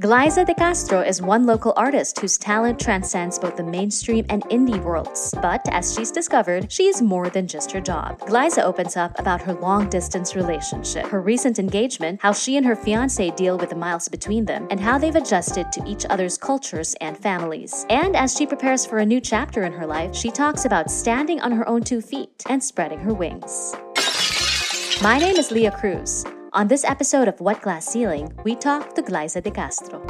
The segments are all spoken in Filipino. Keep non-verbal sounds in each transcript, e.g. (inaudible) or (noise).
Glyza De Castro is one local artist whose talent transcends both the mainstream and indie worlds. But as she's discovered, she's more than just her job. Glyza opens up about her long distance relationship, her recent engagement, how she and her fiance deal with the miles between them, and how they've adjusted to each other's cultures and families. And as she prepares for a new chapter in her life, she talks about standing on her own two feet and spreading her wings. My name is Leah Cruz. On this episode of What Glass Ceiling, we talk to Glyza De Castro.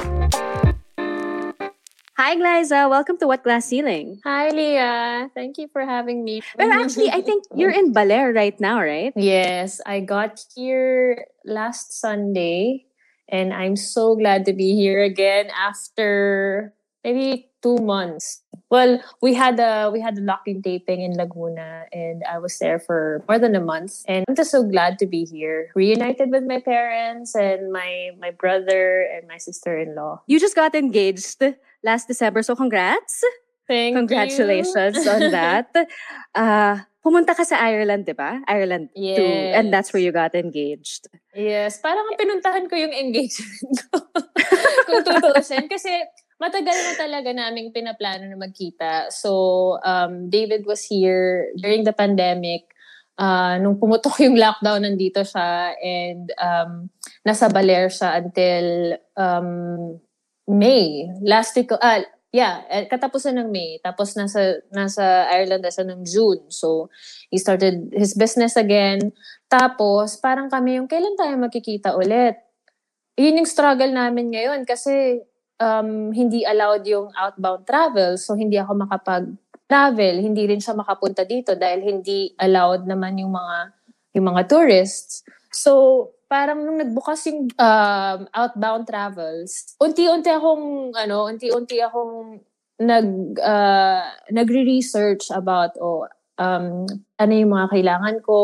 Hi, Glyza. Welcome to What Glass Ceiling. Hi, Leah. Thank you for having me. But actually, I think you're in Baler right now, right? Yes, I got here last Sunday, and I'm so glad to be here again after maybe two months. Well, we had a we had a lock-in taping in Laguna, and I was there for more than a month. And I'm just so glad to be here, reunited with my parents and my my brother and my sister-in-law. You just got engaged last December, so congrats! Thank Congratulations you. on (laughs) that. Uh, pumunta ka sa Ireland, di ba? Ireland Yes. too. And that's where you got engaged. Yes, parang ang pinuntahan ko yung engagement ko. (laughs) Kung tutuusin. Kasi matagal na talaga naming pinaplano na magkita. So, um, David was here during the pandemic. Uh, nung pumutok yung lockdown, nandito siya. And um, nasa Baler siya until um, May. Last week, ah, yeah, eh, katapusan ng May. Tapos nasa, nasa Ireland na siya ng June. So, he started his business again. Tapos, parang kami yung, kailan tayo magkikita ulit? Yun yung struggle namin ngayon kasi um, hindi allowed yung outbound travel. So, hindi ako makapag-travel. Hindi rin siya makapunta dito dahil hindi allowed naman yung mga, yung mga tourists. So, parang nung nagbukas yung um, outbound travels, unti-unti akong, ano, unti-unti akong nag, uh, nagre-research about, oh, um, ano yung mga kailangan ko.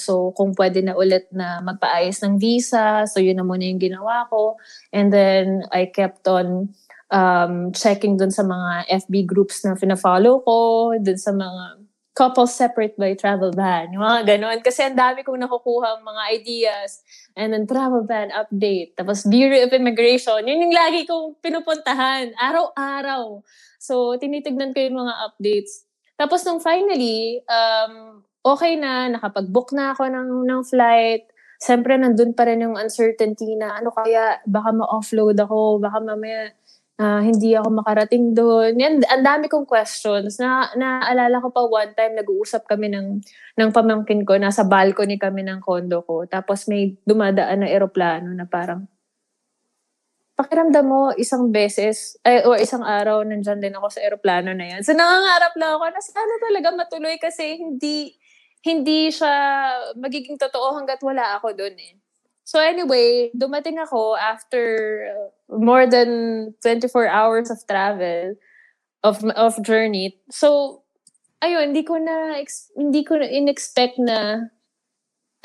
So, kung pwede na ulit na magpaayos ng visa. So, yun na muna yung ginawa ko. And then, I kept on um, checking dun sa mga FB groups na fina-follow ko, dun sa mga couples separate by travel ban, yung mga ganon. Kasi ang dami kong nakukuha mga ideas. And then travel ban update. Tapos Bureau of Immigration. Yun yung lagi kong pinupuntahan. Araw-araw. So, tinitignan ko yung mga updates. Tapos nung finally, um, okay na, nakapag-book na ako ng, ng flight. Siyempre, nandun pa rin yung uncertainty na ano kaya, baka ma-offload ako, baka mamaya ah, hindi ako makarating doon. Yan, ang dami kong questions. Na, naalala ko pa one time, nag-uusap kami ng, ng pamangkin ko, nasa balcony kami ng condo ko. Tapos may dumadaan na eroplano na parang, pakiramdam mo isang beses, ay, o isang araw, nandyan din ako sa eroplano na yan. So, nangangarap lang ako na sana talaga matuloy kasi hindi, hindi siya magiging totoo hanggat wala ako doon eh. So anyway, dumating ako after uh, more than 24 hours of travel, of of journey. So, ayun, hindi ko na, hindi ko na in-expect na,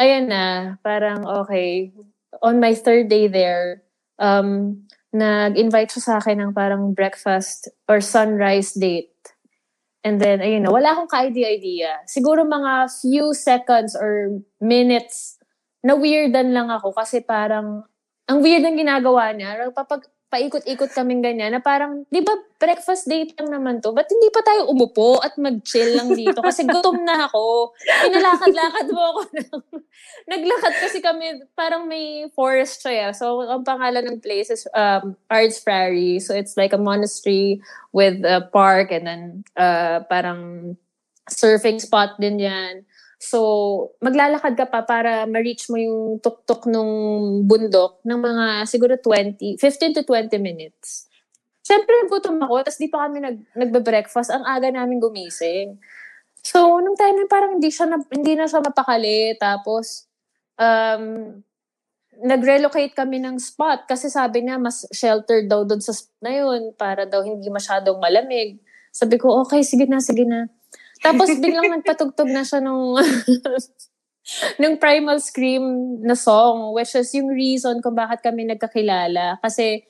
ayan na, parang okay, on my third day there, um, nag-invite siya sa akin ng parang breakfast or sunrise date. And then, ayun na, wala akong ka-idea-idea. Siguro mga few seconds or minutes na weirdan lang ako kasi parang, ang weird ng ginagawa niya. Papag, paikot-ikot kaming ganyan na parang, di ba breakfast date lang naman to? Ba't hindi pa tayo umupo at mag-chill lang dito? Kasi gutom na ako. Pinalakad-lakad mo ako. (laughs) Naglakad kasi kami, parang may forest siya. So, ang pangalan ng place is um, Arts Prairie. So, it's like a monastery with a park and then uh, parang surfing spot din yan. So, maglalakad ka pa para ma-reach mo yung tuktok nung bundok ng mga siguro 20, 15 to 20 minutes. Siyempre, gutom ako, tapos di pa kami nag, nagbe-breakfast. Ang aga namin gumising. So, nung time na parang hindi, siya na, hindi na siya mapakali. Tapos, um, nag-relocate kami ng spot kasi sabi niya mas sheltered daw doon sa spot na yun para daw hindi masyadong malamig. Sabi ko, okay, sige na, sige na. Tapos biglang nagpatugtog na siya nung (laughs) nung Primal Scream na song, which is yung reason kung bakit kami nagkakilala. Kasi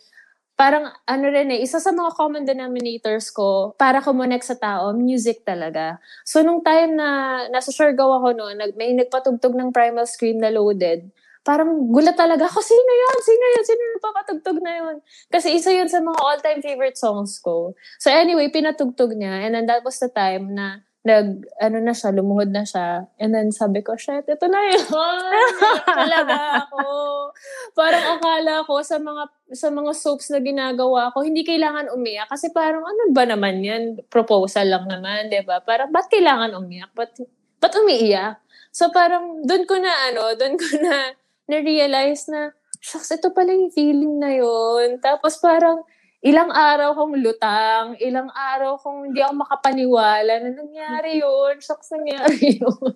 parang ano rin eh, isa sa mga common denominators ko para kumonek sa tao, music talaga. So nung time na nasa Siargao ako noon, nag, may nagpatugtog ng Primal Scream na loaded, parang gulat talaga ako, sino yun? Sino yun? Sino yung papatugtog na yun? Kasi isa yun sa mga all-time favorite songs ko. So anyway, pinatugtog niya. And then that was the time na nag, ano na siya, lumuhod na siya. And then sabi ko, shit, ito na yun. (laughs) talaga ako. Parang akala ko sa mga sa mga soaps na ginagawa ko, hindi kailangan umiyak. Kasi parang, ano ba naman yan? Proposal lang naman, di ba? Parang, ba't kailangan umiyak? Ba't, ba't umiiyak? So parang, doon ko na, ano, doon ko na, na-realize na, shucks, ito pala yung feeling na yun. Tapos parang, ilang araw kong lutang, ilang araw kong hindi ako makapaniwala na nangyari yun. Shucks, nangyari (laughs) yun.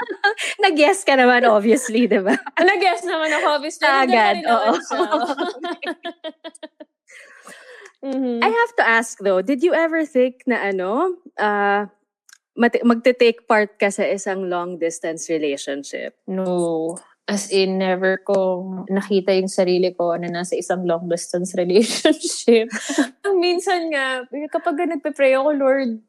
(laughs) Nag-guess ka naman, obviously, di ba? (laughs) Nag-guess naman ako, obviously. Agad, oo. mm-hmm. I have to ask though, did you ever think na ano, uh, magte-take part ka sa isang long-distance relationship? No. As in, never ko nakita yung sarili ko na nasa isang long-distance relationship. (laughs) Ang minsan nga, kapag nagpe-pray ako, Lord,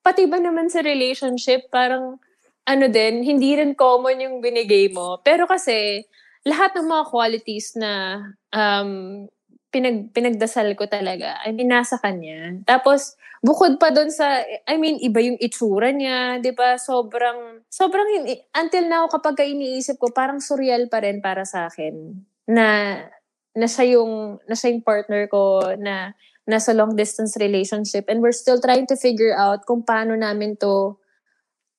pati ba naman sa relationship, parang ano din, hindi rin common yung binigay mo. Pero kasi, lahat ng mga qualities na um, pinag, pinagdasal ko talaga, I mean, nasa kanya. Tapos, bukod pa doon sa, I mean, iba yung itsura niya, di ba? Sobrang, sobrang, until now, kapag iniisip ko, parang surreal pa rin para sa akin na, na siya yung, na siya yung partner ko na nasa long distance relationship and we're still trying to figure out kung paano namin to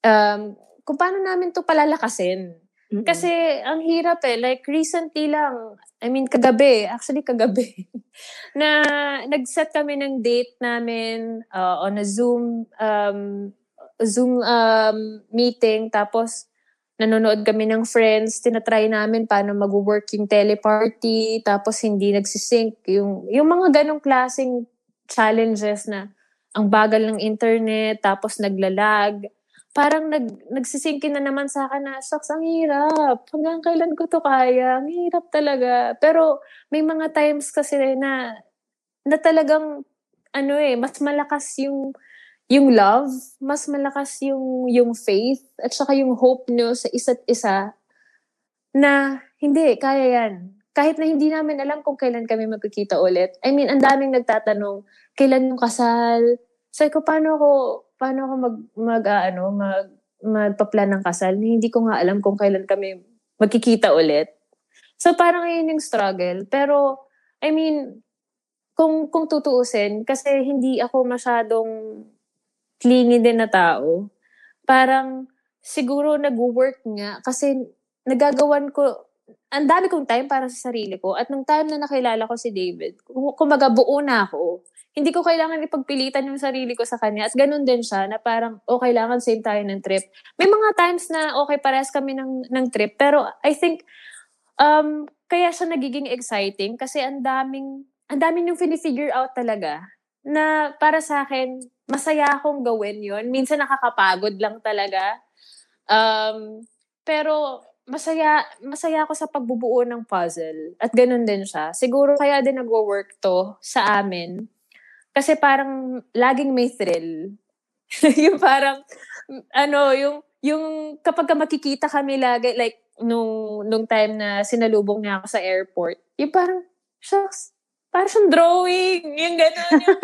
um, kung paano namin to palalakasin. Kasi ang hirap eh. Like recently lang, I mean kagabi, actually kagabi, (laughs) na nag-set kami ng date namin uh, on a Zoom um, Zoom um, meeting tapos nanonood kami ng friends, tinatry namin paano mag-work yung teleparty, tapos hindi nagsisync. Yung, yung mga ganong klaseng challenges na ang bagal ng internet, tapos naglalag. Parang nag, nagsisinkin na naman sa akin na, shucks, ang hirap. Hanggang kailan ko to kaya? Ang hirap talaga. Pero may mga times kasi na na talagang ano eh, mas malakas yung yung love, mas malakas yung yung faith at saka yung hope nyo sa isa't isa na hindi, kaya yan. Kahit na hindi namin alam kung kailan kami magkikita ulit. I mean, ang daming nagtatanong, kailan yung kasal? Sabi ko, paano ako, paano ako mag, mag uh, ano, mag, magpa-plan ng kasal? Hindi ko nga alam kung kailan kami magkikita ulit. So, parang yun yung struggle. Pero, I mean, kung kung tutuusin kasi hindi ako masyadong clingy din na tao. Parang siguro nag-work nga kasi nagagawan ko ang dami kong time para sa sarili ko. At nung time na nakilala ko si David, kumaga buo na ako. Hindi ko kailangan ipagpilitan yung sarili ko sa kanya. At ganun din siya na parang, oh, kailangan same tayo ng trip. May mga times na okay, pares kami ng, ng trip. Pero I think, um, kaya siya nagiging exciting kasi ang daming ang dami niyong figure out talaga na para sa akin, masaya akong gawin yon Minsan nakakapagod lang talaga. Um, pero masaya masaya ako sa pagbubuo ng puzzle. At ganun din siya. Siguro kaya din nagwo-work to sa amin. Kasi parang laging may thrill. (laughs) yung parang ano, yung yung kapag ka makikita kami lagi like nung nung time na sinalubong niya ako sa airport, yung parang shucks, parang siyang drawing. Yung gano'n. Yung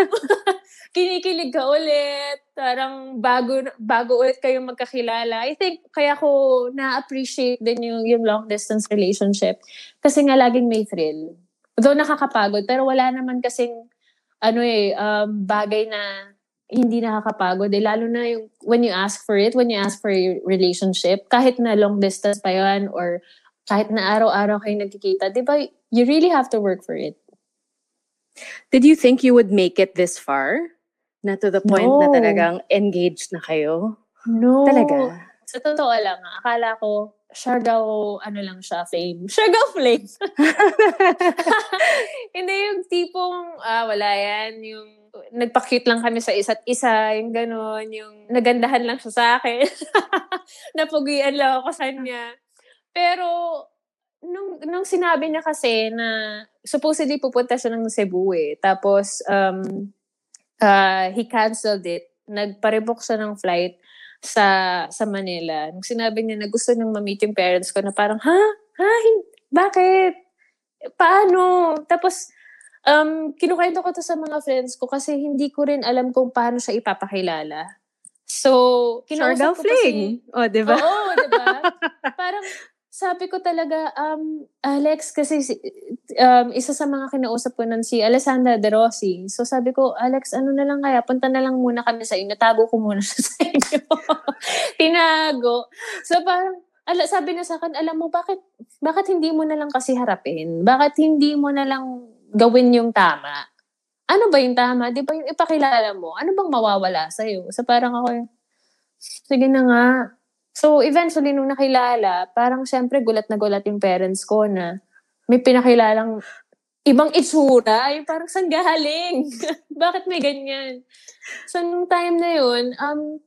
(laughs) kinikilig ka ulit. Parang bago, bago ulit kayong magkakilala. I think kaya ko na-appreciate din yung, yung long distance relationship. Kasi nga laging may thrill. Though nakakapagod, pero wala naman kasing ano eh, um, bagay na hindi nakakapagod. Eh, lalo na yung when you ask for it, when you ask for a relationship, kahit na long distance pa yan or kahit na araw-araw kayo nagkikita, di ba, you really have to work for it. Did you think you would make it this far? Na to the point no. na talagang engaged na kayo? No. Talaga? Sa totoo lang, akala ko, Siargao, ano lang siya, flame. Siargao flame. (laughs) Hindi yung tipong, ah, wala yan, yung nagpa-cute lang kami sa isa't isa, yung gano'n, yung nagandahan lang siya sa akin. (laughs) Napugian lang ako sa kanya. Pero, nung, nung sinabi niya kasi na supposedly pupunta siya ng Cebu eh. Tapos, um, uh, he canceled it. Nagparebook siya ng flight sa sa Manila. Nung sinabi niya na gusto niyang ma-meet yung parents ko na parang, ha? Ha? Bakit? Paano? Tapos, um, kinukwento ko to sa mga friends ko kasi hindi ko rin alam kung paano siya ipapakilala. So, kinausap ko fling. Si, o, di ba? Oo, di ba? (laughs) Parang, sabi ko talaga, um, Alex, kasi um, isa sa mga kinausap ko nun si Alessandra De Rossi. So sabi ko, Alex, ano na lang kaya, punta na lang muna kami sa inyo. Natago ko muna (laughs) sa inyo. Tinago. So parang, ala, sabi na sa akin, alam mo, bakit, bakit hindi mo na lang kasi harapin? Bakit hindi mo na lang gawin yung tama? Ano ba yung tama? Di ba yung ipakilala mo? Ano bang mawawala sa'yo? So parang ako, sige na nga, So, eventually, nung nakilala, parang syempre gulat na gulat yung parents ko na may pinakilalang ibang itsura. Yung parang, saan galing? (laughs) Bakit may ganyan? So, nung time na yun, um,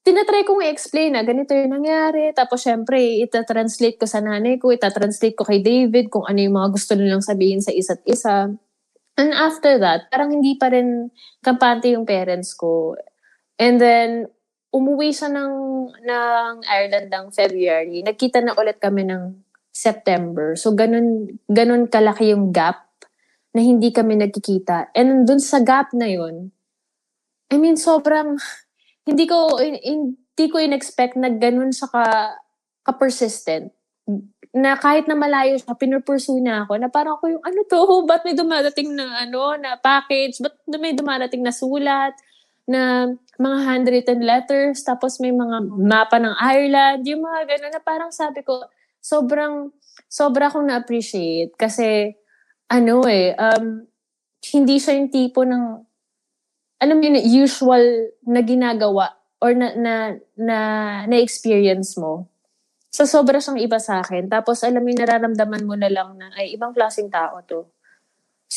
tinatry kong i-explain na ganito yung nangyari. Tapos, syempre, ita-translate ko sa nanay ko, ita-translate ko kay David kung ano yung mga gusto nilang sabihin sa isa't isa. And after that, parang hindi pa rin kampante yung parents ko. And then, umuwi siya ng, ng Ireland ng February. Nagkita na ulit kami ng September. So, ganun, ganun kalaki yung gap na hindi kami nagkikita. And dun sa gap na yun, I mean, sobrang, hindi ko, hindi ko in-expect na ganun siya ka, ka-persistent. Na kahit na malayo siya, pinurpursue na ako, na parang ako yung, ano to, ba't may dumadating na, ano, na package, ba't may dumadating na sulat, na mga handwritten letters, tapos may mga mapa ng Ireland, yung mga gano'n na parang sabi ko, sobrang, sobra akong na-appreciate kasi, ano eh, um, hindi siya yung tipo ng, alam mo yun, usual na ginagawa or na, na, na, na-experience mo. So, sobra siyang iba sa akin. Tapos, alam mo nararamdaman mo na lang na, ay, ibang klaseng tao to.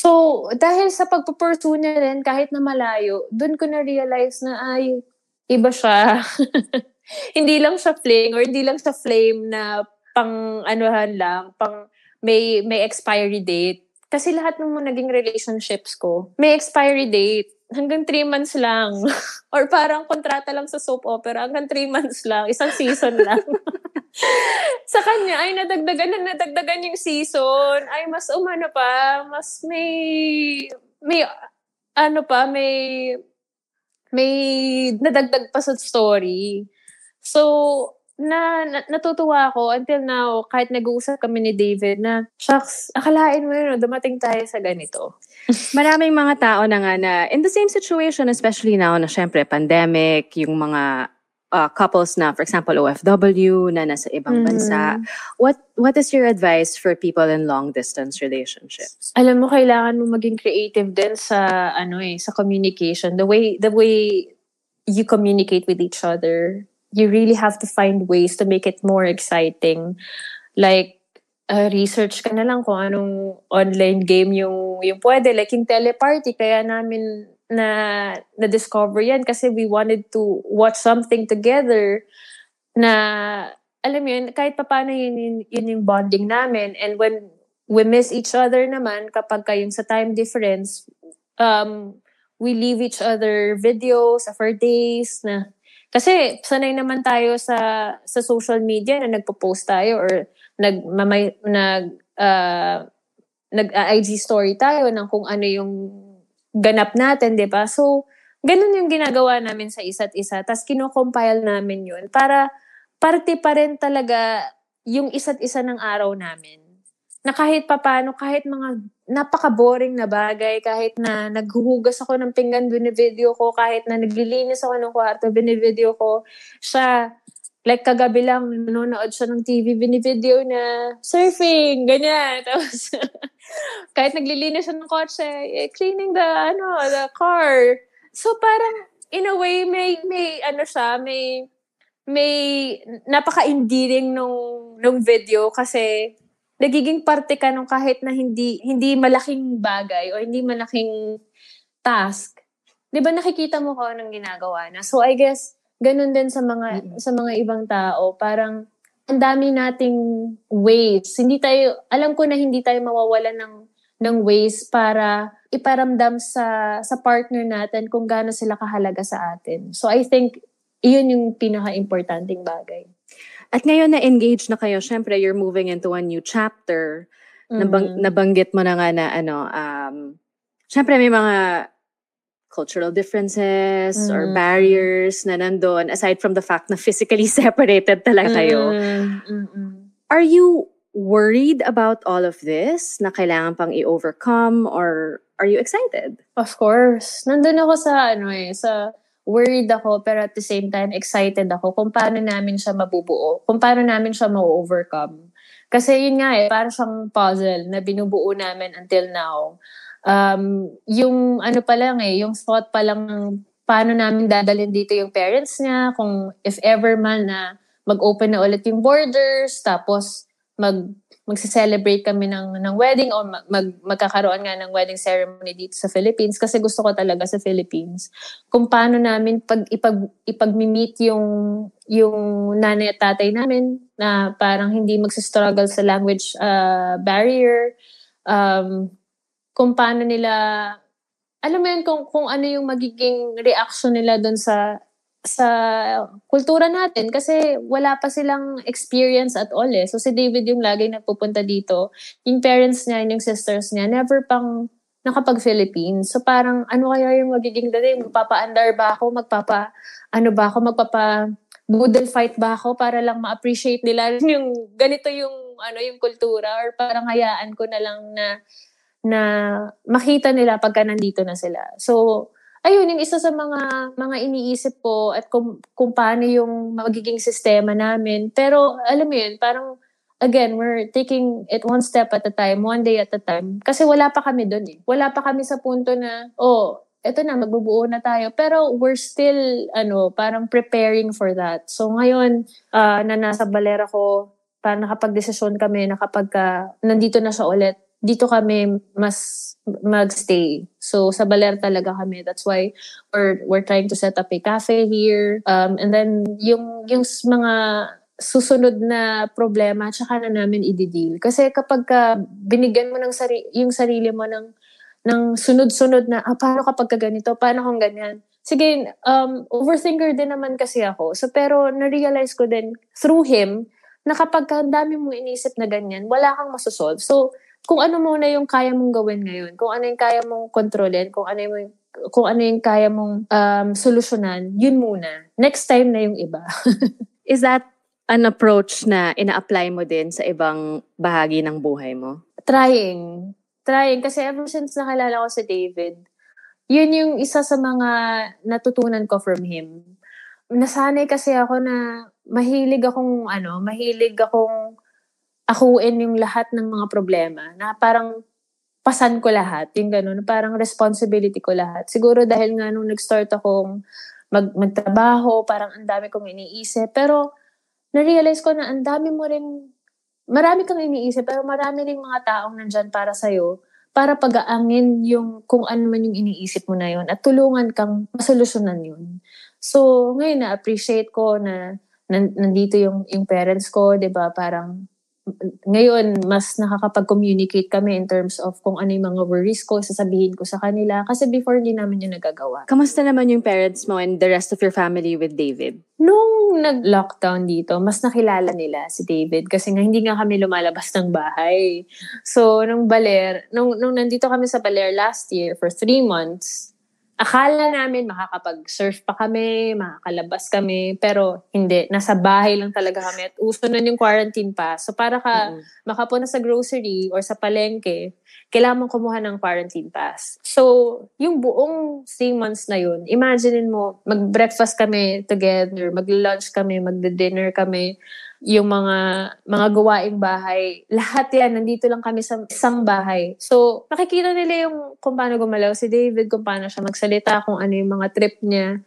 So, dahil sa pagpupursue niya rin, kahit na malayo, doon ko na-realize na ay, iba siya. (laughs) hindi lang siya fling or hindi lang siya flame na pang anuhan lang, pang may may expiry date. Kasi lahat ng mga naging relationships ko, may expiry date. Hanggang three months lang. (laughs) or parang kontrata lang sa soap opera, hanggang three months lang. Isang season lang. Sa kanya, ay nadagdagan na nadagdagan yung season. Ay, mas umano pa, mas may, may, ano pa, may, may nadagdag pa sa story. So, na, na natutuwa ako until now, kahit nag-uusap kami ni David na, shucks, akalain mo yun, dumating tayo sa ganito. (laughs) Maraming mga tao na nga na in the same situation, especially now na syempre pandemic, yung mga uh, couples na, for example, OFW, na nasa ibang mm. bansa, what what is your advice for people in long distance relationships? Alam mo, kailangan mo maging creative din sa ano eh, sa communication. The way the way you communicate with each other, you really have to find ways to make it more exciting. Like uh, research ka na lang kung anong online game yung yung pwede like yung teleparty kaya namin na na-discover yan kasi we wanted to watch something together na alam mo yun, kahit pa paano yun, yun, yun yung bonding namin. And when we miss each other naman, kapag kayong sa time difference, um, we leave each other videos of our days na kasi sanay naman tayo sa sa social media na nagpo-post tayo or nag mamay, nag uh, nag uh, IG story tayo ng kung ano yung ganap natin, di ba? So, ganun yung ginagawa namin sa isa't isa. Tapos kino-compile namin yun para parte pa rin talaga yung isa't isa ng araw namin. Na kahit papano, kahit mga napaka-boring na bagay, kahit na naghuhugas ako ng pinggan, binivideo ko, kahit na naglilinis ako ng kwarto, binivideo ko, siya, like kagabi lang, nanonood siya ng TV, binivideo na surfing, ganyan. (laughs) Tapos, kahit naglilinis siya ng kotse, eh, cleaning the, ano, the car. So, parang, in a way, may, may, ano siya, may, may, napaka-endearing nung, nung video kasi, nagiging parte ka nung kahit na hindi, hindi malaking bagay o hindi malaking task. Di ba nakikita mo ko anong ginagawa na? So, I guess, ganun din sa mga mm-hmm. sa mga ibang tao. Parang ang dami nating ways. Hindi tayo alam ko na hindi tayo mawawalan ng ng ways para iparamdam sa sa partner natin kung gaano sila kahalaga sa atin. So I think iyon yung pinaka-importanting bagay. At ngayon na engaged na kayo, syempre you're moving into a new chapter. Mm. Nabang, nabanggit mo na nga na ano, um, syempre may mga cultural differences mm. or barriers na nandun aside from the fact na physically (laughs) separated talaga kayo. Mm. Are you worried about all of this na kailangan pang i-overcome or are you excited? Of course. Nandun ako sa ano eh, sa worried ako pero at the same time excited ako kung paano namin siya mabubuo, kung paano namin siya ma-overcome. Kasi yun nga eh, parang siyang puzzle na binubuo namin until now um, yung ano pa lang eh, yung thought pa lang paano namin dadalhin dito yung parents niya, kung if ever man na mag-open na ulit yung borders, tapos mag magse-celebrate kami ng ng wedding o mag, magkakaroon nga ng wedding ceremony dito sa Philippines kasi gusto ko talaga sa Philippines. Kung paano namin pag ipag ipag-meet yung yung nanay at tatay namin na parang hindi magse-struggle sa language uh, barrier um, kung paano nila, alam mo yun, kung, kung ano yung magiging reaction nila doon sa sa kultura natin kasi wala pa silang experience at all eh. So si David yung lagi nagpupunta dito. Yung parents niya, yung sisters niya, never pang nakapag-Philippines. So parang ano kaya yung magiging dali? Magpapa-under ba ako? Magpapa, ano ba ako? Magpapa boodle fight ba ako para lang ma-appreciate nila (laughs) yung ganito yung ano yung kultura or parang hayaan ko na lang na na makita nila pagka nandito na sila. So, ayun, yung isa sa mga mga iniisip ko at kung, kung paano yung magiging sistema namin. Pero, alam mo yun, parang, again, we're taking it one step at a time, one day at a time. Kasi wala pa kami doon eh. Wala pa kami sa punto na, oh, eto na, magbubuo na tayo. Pero we're still, ano, parang preparing for that. So ngayon, uh, na nasa balera ko, parang nakapag-desisyon kami na kapag ka, nandito na siya ulit, dito kami mas magstay. So sa Baler talaga kami. That's why we're we're trying to set up a cafe here. Um and then yung yung mga susunod na problema tsaka na namin i-deal. Kasi kapag ka binigyan mo ng sari- yung sarili mo ng ng sunod-sunod na ah, paano kapag ka ganito, paano kung ganyan. Sige, um, overthinker din naman kasi ako. So, pero na-realize ko din through him na kapag ka dami mong inisip na ganyan, wala kang masosolve. So, kung ano muna yung kaya mong gawin ngayon, kung ano yung kaya mong kontrolin, kung ano yung kung ano yung kaya mong um, solusyonan, yun muna. Next time na yung iba. (laughs) Is that an approach na ina-apply mo din sa ibang bahagi ng buhay mo? Trying. Trying. Kasi ever since nakilala ko si David, yun yung isa sa mga natutunan ko from him. Nasanay kasi ako na mahilig akong, ano, mahilig akong akuin yung lahat ng mga problema na parang pasan ko lahat, yung ganun, parang responsibility ko lahat. Siguro dahil nga nung nag-start akong mag, magtrabaho, parang ang dami kong iniisip. Pero na-realize ko na ang dami mo rin, marami kang iniisip, pero marami rin mga taong nandyan para sa'yo para pag-aangin yung kung ano man yung iniisip mo na yun at tulungan kang masolusyonan yun. So, ngayon na-appreciate ko na nandito yung, yung parents ko, di ba? Parang ngayon, mas nakakapag-communicate kami in terms of kung ano yung mga worries ko, sasabihin ko sa kanila. Kasi before, hindi namin yung nagagawa. Kamusta naman yung parents mo and the rest of your family with David? Nung nag-lockdown dito, mas nakilala nila si David kasi nga hindi nga kami lumalabas ng bahay. So, nung Baler, nung, nung nandito kami sa Baler last year for three months, akala namin makakapag-surf pa kami, makakalabas kami, pero hindi. Nasa bahay lang talaga kami at uso na yung quarantine pa. So para ka mm-hmm. makapuna sa grocery or sa palengke, kailangan mong kumuha ng quarantine pass. So, yung buong three months na yun, imagine mo, mag-breakfast kami together, mag-lunch kami, mag-dinner kami, yung mga mga gawaing bahay, lahat yan, nandito lang kami sa isang bahay. So, nakikita nila yung kung paano gumalaw si David, kung paano siya magsalita, kung ano yung mga trip niya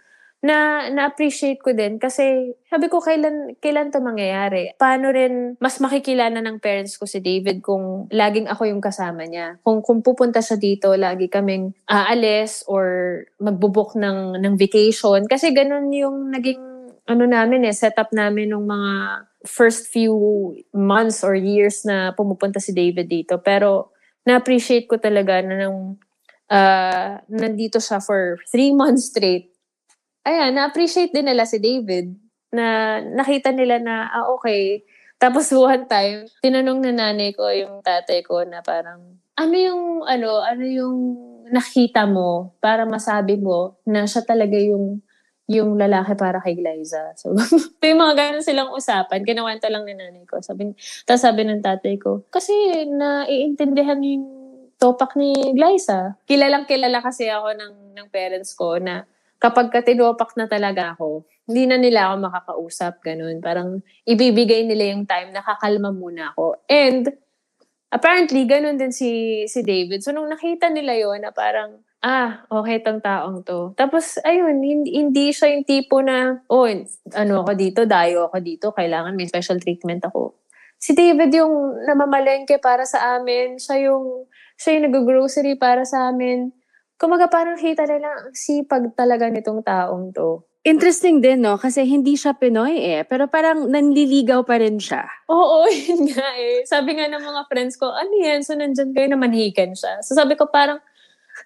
na na-appreciate ko din kasi sabi ko kailan kailan to mangyayari. Paano rin mas makikilala ng parents ko si David kung laging ako yung kasama niya. Kung kung pupunta siya dito, lagi kaming aalis or magbubuk ng ng vacation kasi ganun yung naging ano namin eh, setup namin ng mga first few months or years na pumupunta si David dito. Pero na-appreciate ko talaga na nung uh, nandito siya for three (laughs) months straight. Ayan, na-appreciate din nila si David na nakita nila na, ah, okay. Tapos (laughs) one time, tinanong na nanay ko yung tatay ko na parang, ano yung, ano, ano yung nakita mo para masabi mo na siya talaga yung yung lalaki para kay Liza. (laughs) So, may mga ganun silang usapan. Kinawanta lang ni nanay ko. Sabi, tapos sabi ng tatay ko, kasi naiintindihan yung topak ni Liza. Kilalang kilala kasi ako ng, ng parents ko na kapag katinopak na talaga ako, hindi na nila ako makakausap, ganun. Parang ibibigay nila yung time, nakakalma muna ako. And apparently, ganun din si, si David. So, nung nakita nila yon na parang, ah, okay tong taong to. Tapos, ayun, hindi, hindi siya yung tipo na, oh, ano ako dito, dayo ako dito, kailangan may special treatment ako. Si David yung namamalengke para sa amin. Siya yung, siya yung nag-grocery para sa amin kumaga parang kita nila ang sipag talaga nitong taong to. Interesting din, no? Kasi hindi siya Pinoy eh. Pero parang nanliligaw pa rin siya. Oo, (laughs) yun nga eh. Sabi nga ng mga friends ko, ano yan? So, nandyan kayo na manhikan siya. So, sabi ko parang,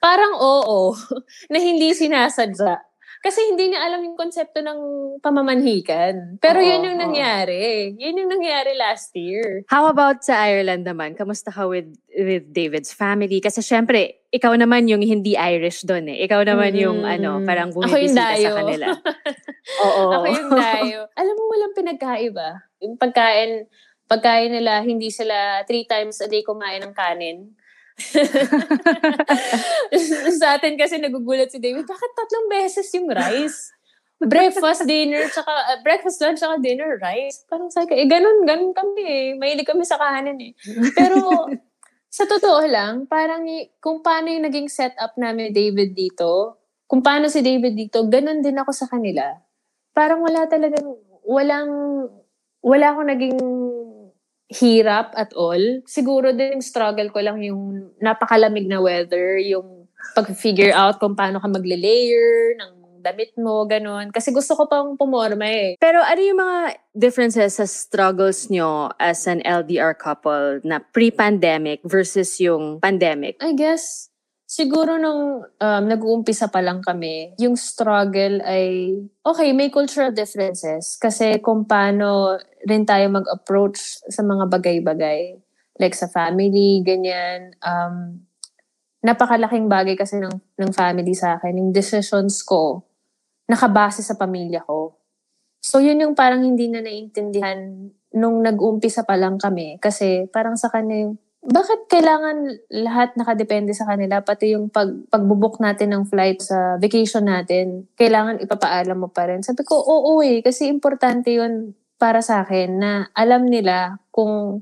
parang oo, (laughs) na hindi sinasadya. Kasi hindi niya alam yung konsepto ng pamamanhikan. Pero oo, yun yung oo. nangyari. Yun yung nangyari last year. How about sa Ireland naman? Kamusta ka with, with David's family? Kasi syempre, ikaw naman yung hindi Irish doon eh. Ikaw naman mm-hmm. yung ano, parang bumibisita sa kanila. (laughs) oo. Ako yung dayo. Alam mo, walang pinagkaiba. Yung pagkain, pagkain nila, hindi sila three times a day kumain ng kanin (laughs) sa atin kasi nagugulat si David, bakit tatlong beses yung rice? breakfast, dinner, tsaka, uh, breakfast, lunch, tsaka dinner, rice. Parang sa eh, ganun, ganun kami eh. Mahilig kami sa kahanin eh. Pero, sa totoo lang, parang kung paano yung naging setup namin David dito, kung paano si David dito, ganun din ako sa kanila. Parang wala talagang, walang, wala akong naging hirap at all. Siguro din struggle ko lang yung napakalamig na weather, yung pag-figure out kung paano ka magle-layer ng damit mo, ganun. Kasi gusto ko pang pumorma eh. Pero ano yung mga differences sa struggles nyo as an LDR couple na pre-pandemic versus yung pandemic? I guess, Siguro nung um, nag-uumpisa pa lang kami, yung struggle ay, okay, may cultural differences. Kasi kung paano rin tayo mag-approach sa mga bagay-bagay. Like sa family, ganyan. Um, napakalaking bagay kasi ng, ng family sa akin. Yung decisions ko, nakabase sa pamilya ko. So yun yung parang hindi na naiintindihan nung nag-umpisa pa lang kami. Kasi parang sa kanya yung, bakit kailangan lahat nakadepende sa kanila? Pati yung pag, pagbubuk natin ng flight sa vacation natin, kailangan ipapaalam mo pa rin. Sabi ko, oo eh, kasi importante yun para sa akin na alam nila kung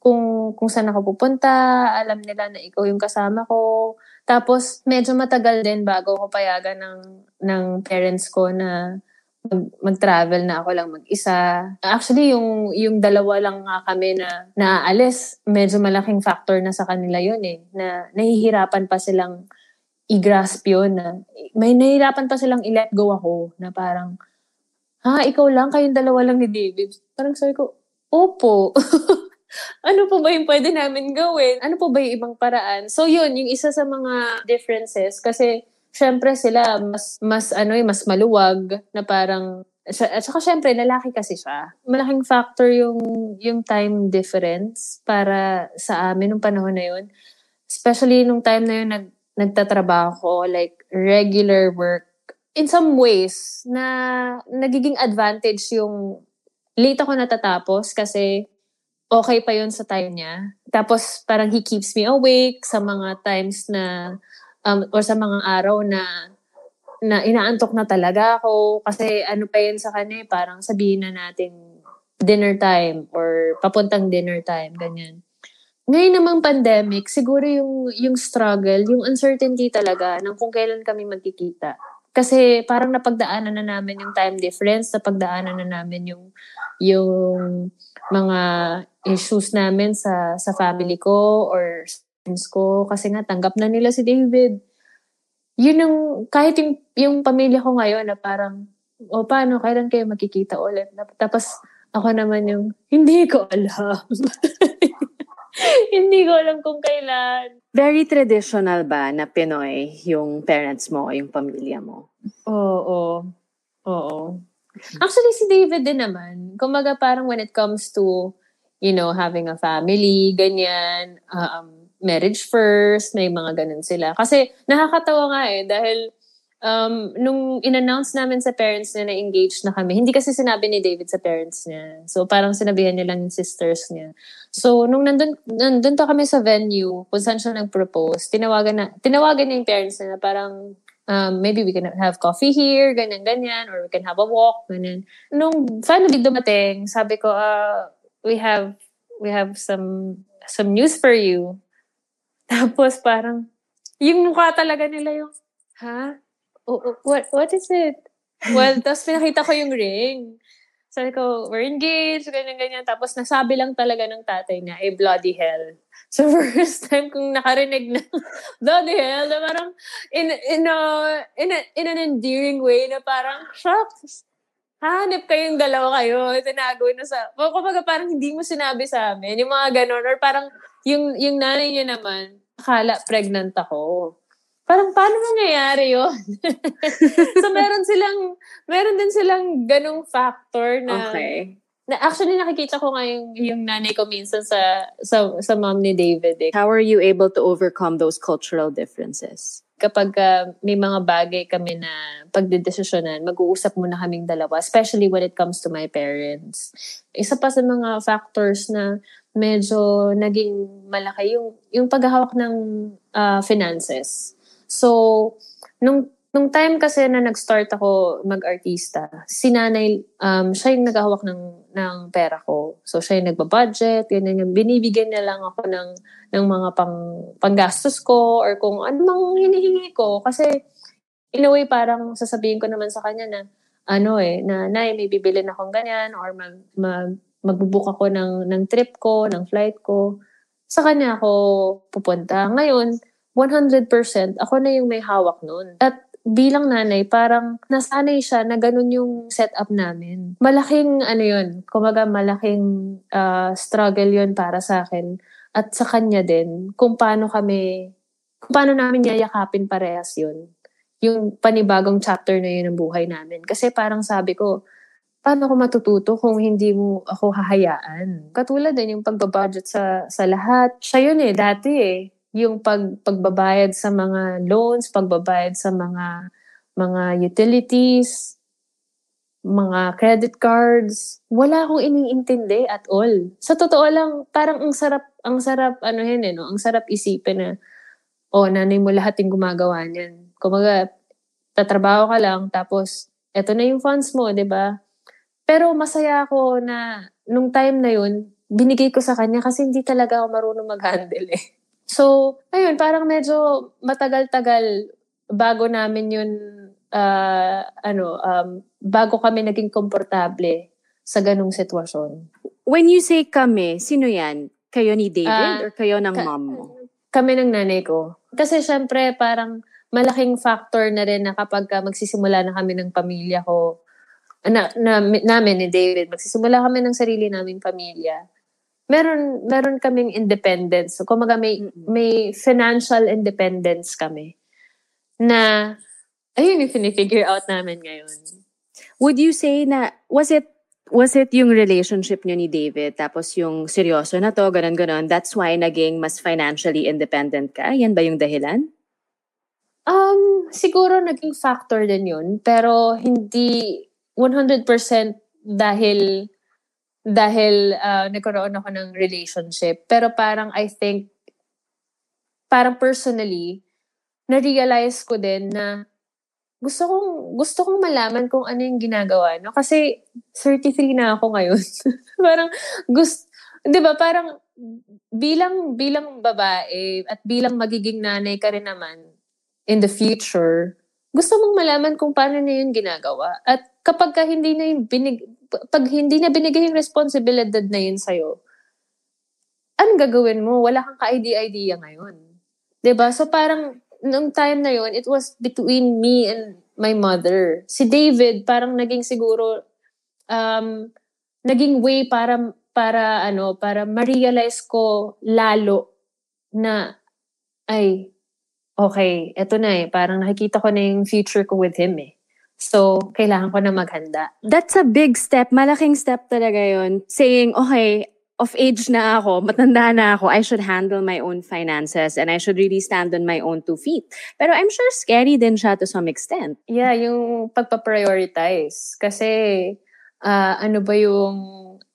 kung kung saan ako pupunta, alam nila na ikaw yung kasama ko. Tapos medyo matagal din bago ko payagan ng ng parents ko na mag-travel na ako lang mag-isa. Actually, yung, yung dalawa lang nga kami na naaalis, medyo malaking factor na sa kanila yun eh. Na nahihirapan pa silang i-grasp yun. Na, may nahihirapan pa silang i-let go ako na parang, ha, ikaw lang, kayong dalawa lang ni David. Parang sabi ko, opo. (laughs) ano po ba yung pwede namin gawin? Ano po ba yung ibang paraan? So yun, yung isa sa mga differences kasi syempre sila mas mas ano eh mas maluwag na parang at saka syempre lalaki kasi siya. Malaking factor yung yung time difference para sa amin nung panahon na yun. Especially nung time na yun nag nagtatrabaho ko like regular work in some ways na nagiging advantage yung late ako natatapos kasi okay pa yun sa time niya. Tapos parang he keeps me awake sa mga times na um, or sa mga araw na na inaantok na talaga ako kasi ano pa yun sa kanya, eh, parang sabihin na natin dinner time or papuntang dinner time, ganyan. Ngayon namang pandemic, siguro yung, yung struggle, yung uncertainty talaga ng kung kailan kami magkikita. Kasi parang napagdaanan na namin yung time difference, napagdaanan na namin yung yung mga issues namin sa sa family ko or ko kasi nga tanggap na nila si David. Yun yung, kahit yung, yung pamilya ko ngayon na parang, o paano, kailan kayo magkikita ulit? Tapos ako naman yung, hindi ko alam. (laughs) hindi ko alam kung kailan. Very traditional ba na Pinoy yung parents mo o yung pamilya mo? Oo. Oo. Actually, si David din naman. Kumaga parang when it comes to, you know, having a family, ganyan, um, marriage first, may mga ganun sila. Kasi nakakatawa nga eh, dahil um, nung in-announce namin sa parents niya na engaged na kami, hindi kasi sinabi ni David sa parents niya. So, parang sinabihan niya lang yung sisters niya. So, nung nandun, nandun to kami sa venue, kung saan siya nag-propose, tinawagan, na, tinawagan niya yung parents niya na parang, um, maybe we can have coffee here, ganyan-ganyan, or we can have a walk, ganyan. Nung finally dumating, sabi ko, uh, we have, we have some, some news for you. Tapos parang, yung mukha talaga nila yung, ha? oh, oh, what, what is it? Well, (laughs) tapos pinakita ko yung ring. Sabi ko, we're engaged, ganyan-ganyan. Tapos nasabi lang talaga ng tatay niya, eh, bloody hell. (laughs) So, first time kong nakarinig na (laughs) bloody hell, na parang in, in, a, in, a, in an endearing way na parang, shucks, hanip kayong dalawa kayo, tinago na sa, kumbaga parang hindi mo sinabi sa amin, yung mga ganon, or parang yung, yung nanay niya naman, akala pregnant ako. Parang paano nangyayari yun? (laughs) so meron silang, meron din silang ganong factor na, Okay. na actually nakikita ko nga yung, yung nanay ko minsan sa, sa, sa mom ni David eh. How are you able to overcome those cultural differences? Kapag uh, may mga bagay kami na pagdedesisyonan, mag-uusap muna kaming dalawa, especially when it comes to my parents. Isa pa sa mga factors na medyo naging malaki yung, yung paghahawak ng uh, finances. So, nung nung time kasi na nag-start ako mag-artista, si nanay, um, siya yung naghahawak ng, ng pera ko. So, siya yung nagbabudget, yun yung binibigyan niya lang ako ng, ng mga pang, panggastos ko or kung ano mang hinihingi ko. Kasi, in a way, parang sasabihin ko naman sa kanya na, ano eh, na, nay, may bibilin akong ganyan or mag, mag, magbubook ako ng, ng trip ko, ng flight ko. Sa kanya ako pupunta. Ngayon, 100% ako na yung may hawak nun. At bilang nanay, parang nasanay siya na ganun yung setup namin. Malaking, ano yun, kumaga malaking uh, struggle yun para sa akin. At sa kanya din, kung paano kami, kung paano namin yayakapin parehas yun. Yung panibagong chapter na yun ng buhay namin. Kasi parang sabi ko, paano ako matututo kung hindi mo ako hahayaan? Katulad din yung pagbabudget sa, sa lahat. Siya yun eh, dati eh yung pag pagbabayad sa mga loans, pagbabayad sa mga mga utilities, mga credit cards, wala akong iniintindi at all. Sa totoo lang, parang ang sarap, ang sarap, ano yun eh, no? Ang sarap isipin na, oh, nanay mo lahat yung gumagawa niyan. Kumaga, tatrabaho ka lang, tapos, eto na yung funds mo, di ba? Pero masaya ako na, nung time na yun, binigay ko sa kanya kasi hindi talaga ako marunong mag-handle eh. So, ayun, parang medyo matagal-tagal bago namin yun, uh, ano, um, bago kami naging komportable sa ganung sitwasyon. When you say kami, sino yan? Kayo ni David uh, or kayo ng ka- mom mo? Kami ng nanay ko. Kasi syempre, parang malaking factor na rin na kapag magsisimula na kami ng pamilya ko, na, na, namin ni David, magsisimula kami ng sarili naming pamilya meron meron kaming independence. So, kumaga may may financial independence kami na ayun yung figure out namin ngayon. Would you say na was it was it yung relationship niyo ni David tapos yung seryoso na to ganun ganun that's why naging mas financially independent ka? Yan ba yung dahilan? Um, siguro naging factor din yun, pero hindi 100% dahil dahil uh, nagkaroon ako ng relationship. Pero parang I think, parang personally, na-realize ko din na gusto kong gusto kong malaman kung ano yung ginagawa no? Kasi 33 na ako ngayon. (laughs) Parang gusto 'di ba? Parang bilang bilang babae at bilang magiging nanay ka rin naman in the future gusto mong malaman kung paano niya yun ginagawa. At kapag ka hindi na yung binig pag hindi na binigay yung responsibilidad na yun sa'yo, anong gagawin mo? Wala kang ka-idea-idea ngayon. ba diba? So parang, nung time na yun, it was between me and my mother. Si David, parang naging siguro, um, naging way para, para, ano, para ma-realize ko lalo na, ay, okay, eto na eh, parang nakikita ko na yung future ko with him eh. So, kailangan ko na maghanda. That's a big step. Malaking step talaga yon Saying, okay, of age na ako, matanda na ako, I should handle my own finances and I should really stand on my own two feet. Pero I'm sure scary din siya to some extent. Yeah, yung pagpa-prioritize. Kasi, uh, ano ba yung,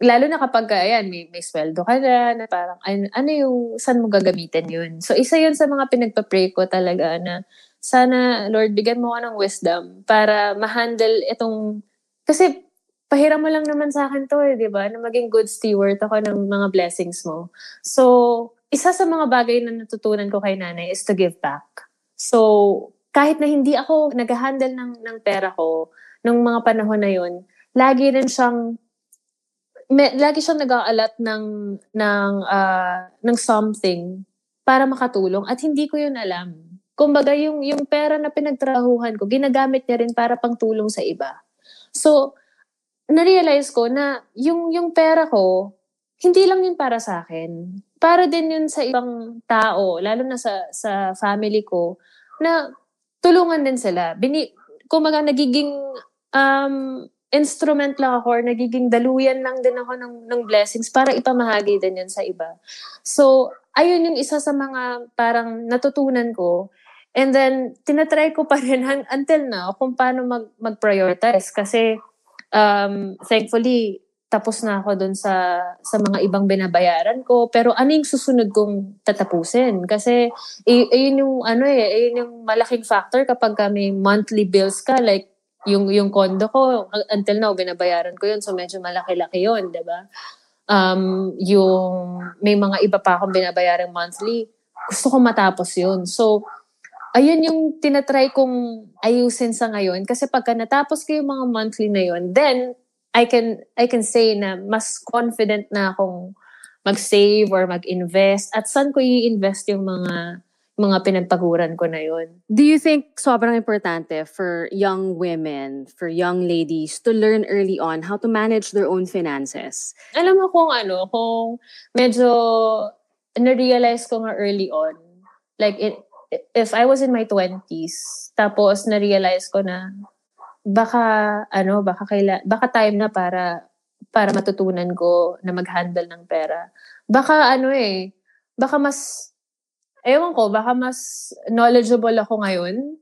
lalo na kapag, ayan, may, may sweldo ka na, na parang, ano, ano yung, saan mo gagamitin yun? So, isa yun sa mga pinagpa-pray ko talaga na, sana, Lord, bigyan mo ko ng wisdom para ma-handle itong, kasi pahiram mo lang naman sa akin to eh, di ba? Na maging good steward ako ng mga blessings mo. So, isa sa mga bagay na natutunan ko kay nanay is to give back. So, kahit na hindi ako nag-handle ng, ng pera ko, nung mga panahon na yun, lagi rin siyang may, lagi siyang nag-aalat ng ng uh, ng something para makatulong at hindi ko yun alam. Kumbaga, yung, yung pera na pinagtrahuhan ko, ginagamit niya rin para pangtulong sa iba. So, na-realize ko na yung, yung pera ko, hindi lang yun para sa akin. Para din yun sa ibang tao, lalo na sa, sa family ko, na tulungan din sila. Bini, kumaga, nagiging um, instrument lang ako or nagiging daluyan lang din ako ng, ng blessings para ipamahagi din yan sa iba. So, ayun yung isa sa mga parang natutunan ko And then, tinatry ko pa rin until now kung paano mag, mag-prioritize. Kasi, um, thankfully, tapos na ako dun sa, sa mga ibang binabayaran ko. Pero ano yung susunod kong tatapusin? Kasi, y- yun yung, ano eh, yun yung malaking factor kapag may monthly bills ka. Like, yung, yung condo ko, until now, binabayaran ko yun. So, medyo malaki-laki yun, di ba? Um, yung, may mga iba pa akong binabayaran monthly. Gusto ko matapos yun. So, ayun yung tinatry kong ayusin sa ngayon. Kasi pagka natapos ko yung mga monthly na yun, then I can I can say na mas confident na akong mag-save or mag-invest at saan ko i-invest yung mga mga pinagpaguran ko na yun. Do you think sobrang importante for young women, for young ladies to learn early on how to manage their own finances? Alam mo kung ano, kung medyo na-realize ko nga early on, like it, if I was in my 20s, tapos na-realize ko na baka ano, baka kaila, baka time na para para matutunan ko na mag-handle ng pera. Baka ano eh, baka mas ewan ko, baka mas knowledgeable ako ngayon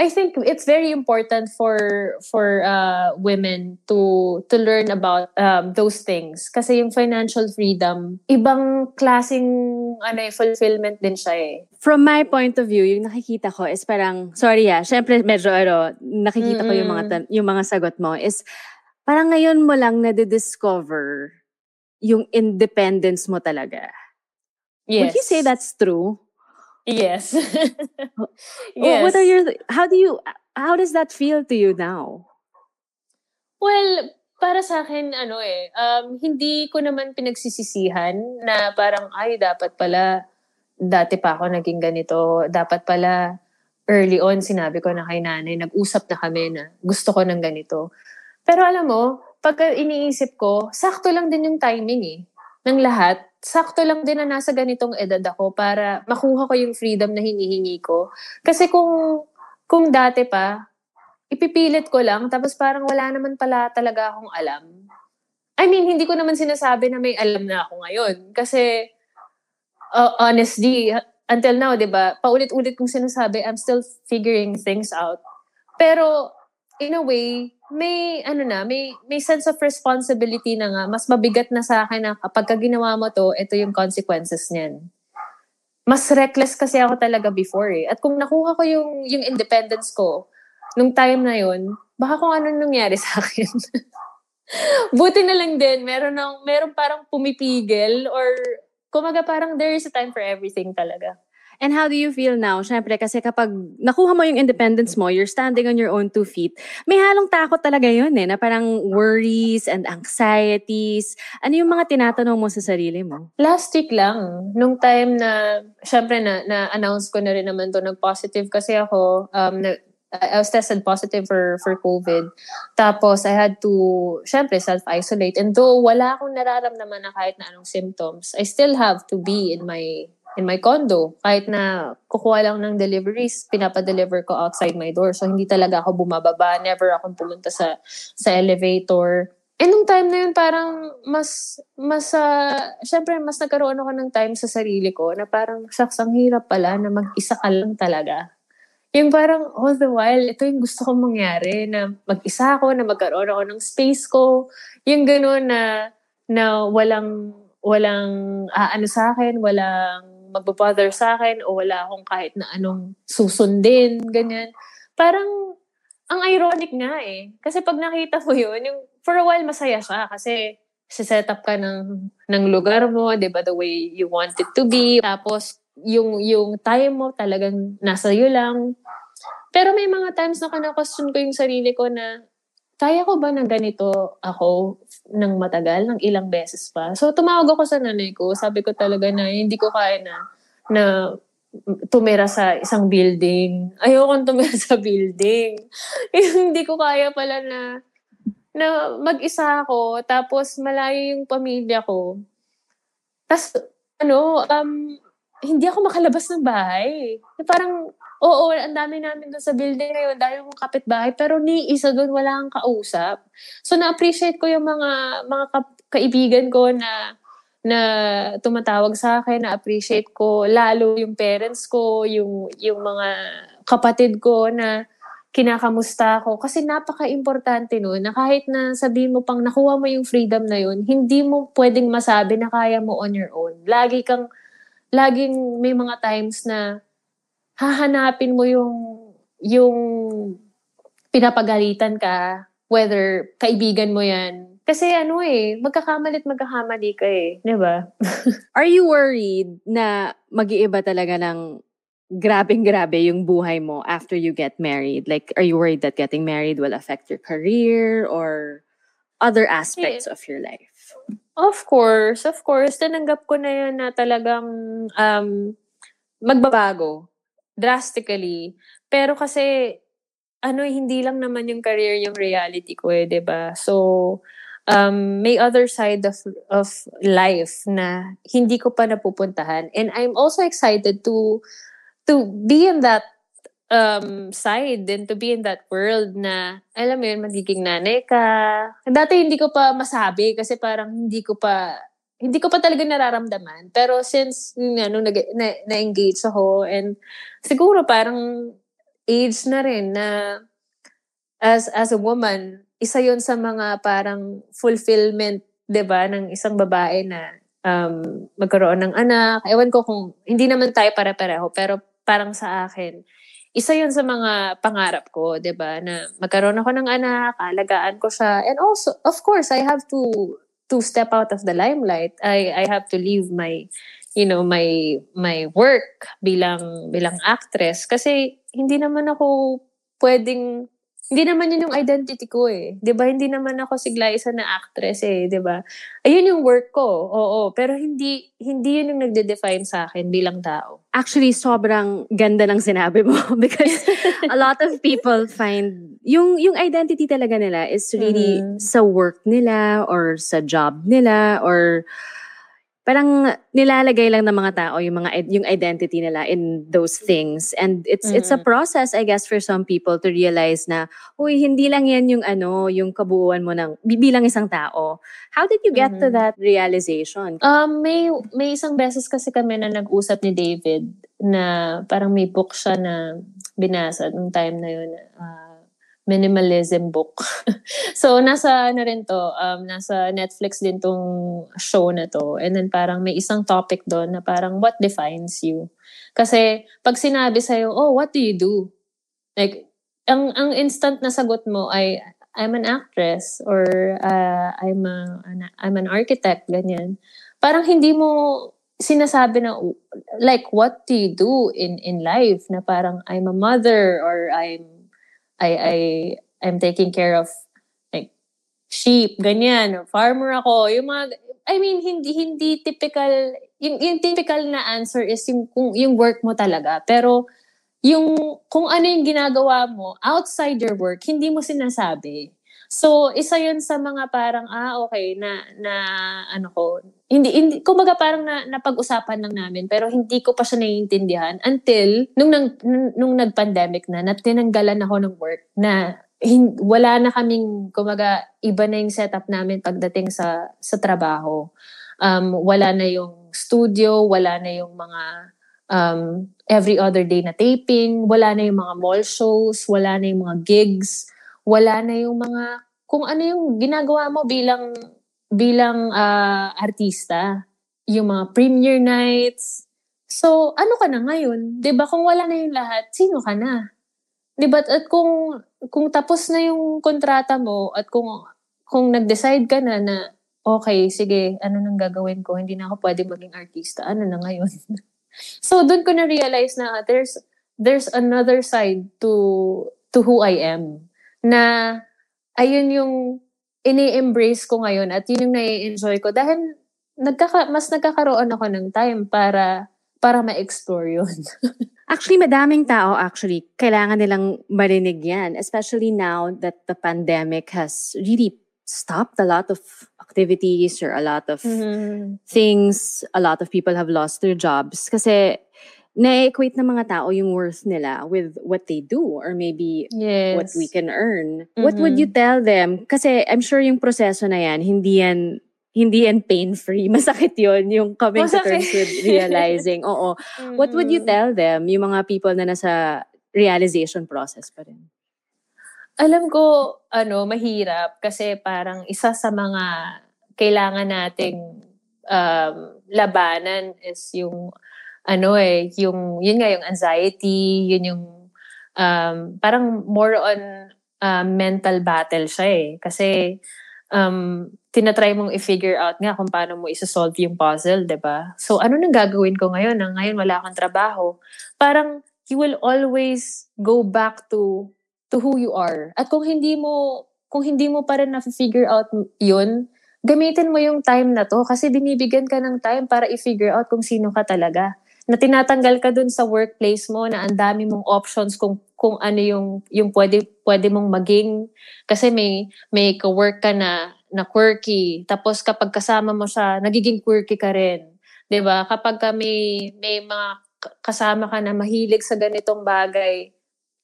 I think it's very important for for uh, women to to learn about um, those things kasi yung financial freedom ibang klasing ano eh, fulfillment din siya eh. From my point of view, yung nakikita ko is parang sorry ah, syempre medyo ano, nakikita mm-hmm. ko yung mga yung mga sagot mo is parang ngayon mo lang na-discover yung independence mo talaga. Yes. Would you say that's true? Yes. (laughs) yes. What are your how do you how does that feel to you now? Well, para sa akin ano eh, um, hindi ko naman pinagsisisihan na parang ay dapat pala dati pa ako naging ganito, dapat pala early on sinabi ko na kay nanay, nag-usap na kami na gusto ko ng ganito. Pero alam mo, pag iniisip ko, sakto lang din yung timing eh, ng lahat sakto lang din na nasa ganitong edad ako para makuha ko yung freedom na hinihingi ko. Kasi kung kung dati pa, ipipilit ko lang, tapos parang wala naman pala talaga akong alam. I mean, hindi ko naman sinasabi na may alam na ako ngayon. Kasi, uh, honestly, until now, di ba, paulit-ulit kong sinasabi, I'm still figuring things out. Pero, in a way, may ano na, may may sense of responsibility na nga. Mas mabigat na sa akin na kapag ginawa mo to, ito yung consequences niyan. Mas reckless kasi ako talaga before eh. At kung nakuha ko yung yung independence ko nung time na yun, baka kung ano nangyari sa akin. (laughs) Buti na lang din, meron ng meron parang pumipigil or kumaga parang there is a time for everything talaga. And how do you feel now? Siyempre, kasi kapag nakuha mo yung independence mo, you're standing on your own two feet, may halong takot talaga yun eh, na parang worries and anxieties. Ano yung mga tinatanong mo sa sarili mo? Last week lang, nung time na, syempre na, na-announce ko na rin naman to, nag-positive kasi ako, um, na, I was tested positive for for COVID. Tapos I had to syempre self-isolate and though wala akong nararamdaman na kahit na anong symptoms, I still have to be in my in my condo. Kahit na kukuha lang ng deliveries, pinapa-deliver ko outside my door. So, hindi talaga ako bumababa. Never akong pumunta sa, sa elevator. And nung time na yun, parang mas, mas, uh, syempre, mas nagkaroon ako ng time sa sarili ko na parang, shucks, ang hirap pala na mag-isa ka lang talaga. Yung parang, all the while, ito yung gusto kong mangyari, na mag-isa ako, na magkaroon ako ng space ko. Yung gano'n na, na walang, walang aano sa akin, walang magbabother sa akin, o wala akong kahit na anong susundin, ganyan. Parang, ang ironic nga eh. Kasi pag nakita mo yun, yung for a while masaya siya kasi set up ka ng, ng lugar mo, di ba, the way you want it to be. Tapos, yung, yung time mo talagang nasa iyo lang. Pero may mga times na kana-question ko yung sarili ko na, kaya ko ba na ganito ako ng matagal, ng ilang beses pa? So, tumawag ako sa nanay ko. Sabi ko talaga na hindi ko kaya na, na tumira sa isang building. Ayoko tumira sa building. (laughs) hindi ko kaya pala na na mag-isa ako, tapos malayo yung pamilya ko. Tapos, ano, um, hindi ako makalabas ng bahay. Parang, oo, ang dami namin doon sa building ngayon, dahil yung kapitbahay, pero ni isa doon wala kang kausap. So, na-appreciate ko yung mga, mga ka- kaibigan ko na na tumatawag sa akin, na-appreciate ko lalo yung parents ko, yung, yung mga kapatid ko na kinakamusta ako. Kasi napaka-importante nun na kahit na sabihin mo pang nakuha mo yung freedom na yun, hindi mo pwedeng masabi na kaya mo on your own. Lagi kang, laging may mga times na hahanapin mo yung, yung pinapagalitan ka, whether kaibigan mo yan. Kasi ano eh, magkakamali at magkakamali ka eh. Di ba? (laughs) Are you worried na mag-iiba talaga ng grabing-grabe yung buhay mo after you get married? Like, are you worried that getting married will affect your career or other aspects of your life? Of course, of course. Tananggap ko na yun na talagang um, magbabago drastically. Pero kasi, ano, hindi lang naman yung career yung reality ko eh, ba? So, um, may other side of of life na hindi ko pa napupuntahan. And I'm also excited to to be in that um, side and to be in that world na, alam mo yun, magiging nanay ka. Dati hindi ko pa masabi kasi parang hindi ko pa, hindi ko pa talaga nararamdaman. Pero since, nga, nung nag- na, na-engage ako and siguro parang age na rin na as as a woman, isa yon sa mga parang fulfillment, 'di ba, ng isang babae na um, magkaroon ng anak. Ewan ko kung hindi naman tayo pare-pareho, pero parang sa akin, isa yun sa mga pangarap ko, 'di ba? Na magkaroon ako ng anak, alagaan ko siya. And also, of course, I have to to step out of the limelight. I I have to leave my you know, my my work bilang bilang actress kasi hindi naman ako pwedeng hindi naman yun yung identity ko eh. 'Di ba? Hindi naman ako si Glyza na actress eh, 'di ba? Ayun yung work ko. Oo, pero hindi hindi yun yung nagde-define sa akin bilang tao. Actually, sobrang ganda ng sinabi mo (laughs) because a lot of people find yung yung identity talaga nila is really mm-hmm. sa work nila or sa job nila or parang nilalagay lang ng mga tao yung mga yung identity nila in those things and it's mm-hmm. it's a process I guess for some people to realize na uy hindi lang yan yung ano yung kabuuan mo ng bilang isang tao how did you get mm-hmm. to that realization um may may isang beses kasi kami na nag-usap ni David na parang may book siya na binasa nung time na yun uh, minimalism book. (laughs) so, nasa, ano rin to, um, nasa Netflix din tong show na to. And then parang may isang topic doon na parang what defines you. Kasi, pag sinabi sa'yo, oh, what do you do? Like, ang, ang instant na sagot mo ay, I'm an actress or uh, I'm, a, an, I'm an architect, ganyan. Parang hindi mo sinasabi na, like, what do you do in, in life? Na parang, I'm a mother or I'm I I I'm taking care of like sheep, ganyan, farmer ako. Yung mga I mean hindi hindi typical yung, yung typical na answer is yung kung yung work mo talaga. Pero yung kung ano yung ginagawa mo outside your work, hindi mo sinasabi. So, isa yun sa mga parang, ah, okay, na, na, ano ko, hindi, hindi, kumbaga parang na, napag-usapan lang namin, pero hindi ko pa siya naiintindihan until, nung, nung, nung nag-pandemic na, na tinanggalan ako ng work, na hin, wala na kaming, kumbaga, iba na yung setup namin pagdating sa, sa trabaho. Um, wala na yung studio, wala na yung mga um, every other day na taping, wala na yung mga mall shows, wala na yung mga gigs, wala na yung mga kung ano yung ginagawa mo bilang bilang uh, artista, yung mga premiere nights. So, ano ka na ngayon? 'Di ba kung wala na yung lahat, sino ka na? 'Di ba? At kung kung tapos na yung kontrata mo at kung kung nag-decide ka na na okay, sige, ano nang gagawin ko? Hindi na ako pwede maging artista. Ano na ngayon? (laughs) so, doon ko na realize na uh, there's there's another side to to who I am na ayun yung ini-embrace ko ngayon at yun yung nai-enjoy ko dahil nagkaka, mas nagkakaroon ako ng time para para ma-explore yun. (laughs) actually, madaming tao actually kailangan nilang marinig yan, especially now that the pandemic has really stopped a lot of activities or a lot of mm-hmm. things. A lot of people have lost their jobs kasi na-equate ng mga tao yung worth nila with what they do or maybe yes. what we can earn. Mm-hmm. What would you mm-hmm. tell them? Kasi I'm sure yung proseso na yan, hindi yan hindi yan pain-free. (laughs) Masakit yon yung coming Masakit. to terms with realizing. Oo. Mm-hmm. What would you mm-hmm. tell them, yung mga people na nasa realization process pa rin? Alam ko, ano, mahirap kasi parang isa sa mga kailangan nating um, labanan is yung ano eh, yung, yun nga, yung anxiety, yun yung, um, parang more on uh, mental battle siya eh. Kasi, um, tinatry mong i-figure out nga kung paano mo isa-solve yung puzzle, ba? So, ano nang gagawin ko ngayon? Na ngayon wala kang trabaho. Parang, you will always go back to to who you are. At kung hindi mo kung hindi mo pa rin na-figure out yun, gamitin mo yung time na to kasi binibigyan ka ng time para i-figure out kung sino ka talaga na tinatanggal ka dun sa workplace mo na ang dami mong options kung kung ano yung yung pwede pwede mong maging. Kasi may may ka-work ka na na quirky. Tapos kapag kasama mo siya nagiging quirky ka rin. 'di ba? Kapag ka may may mga kasama ka na mahilig sa ganitong bagay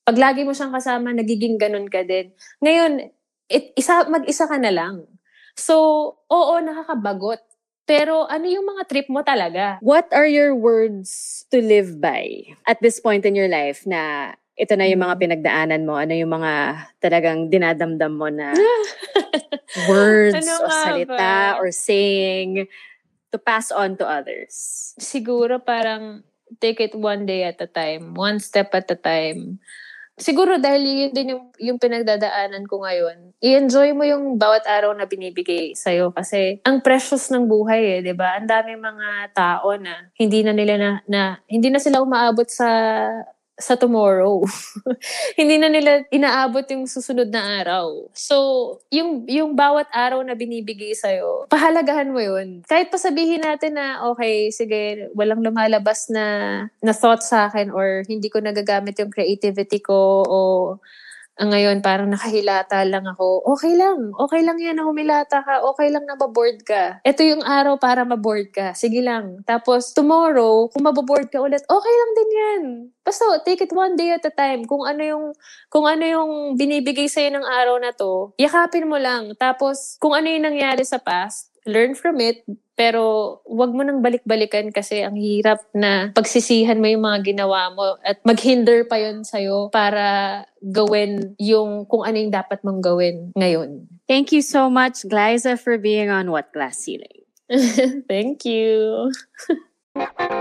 pag lagi mo siyang kasama nagiging ganun ka din. Ngayon it, isa mag-isa ka na lang. So oo nakakabagot pero ano yung mga trip mo talaga? What are your words to live by at this point in your life na ito na yung mga mm. pinagdaanan mo? Ano yung mga talagang dinadamdam mo na (laughs) words ano o salita ba? or saying to pass on to others? Siguro parang take it one day at a time, one step at a time siguro dahil yun din yung, yung pinagdadaanan ko ngayon, i-enjoy mo yung bawat araw na binibigay sa'yo kasi ang precious ng buhay eh, di ba? Ang dami mga tao na hindi na nila na, na hindi na sila umaabot sa sa tomorrow. (laughs) Hindi na nila inaabot yung susunod na araw. So, yung, yung bawat araw na binibigay sa'yo, pahalagahan mo yun. Kahit pa sabihin natin na, okay, sige, walang lumalabas na, na thought sa akin or hindi ko nagagamit yung creativity ko o ang ngayon, parang nakahilata lang ako. Okay lang. Okay lang yan na humilata ka. Okay lang na maboard ka. Ito yung araw para maboard ka. Sige lang. Tapos, tomorrow, kung maboboard ka ulit, okay lang din yan. Basta, take it one day at a time. Kung ano yung, kung ano yung binibigay sa'yo ng araw na to, yakapin mo lang. Tapos, kung ano yung nangyari sa past, learn from it, pero wag mo nang balik-balikan kasi ang hirap na pagsisihan mo yung mga ginawa mo at maghinder pa yon sa'yo para gawin yung kung ano yung dapat mong gawin ngayon. Thank you so much, Glyza, for being on What Glass Ceiling. (laughs) Thank you. (laughs)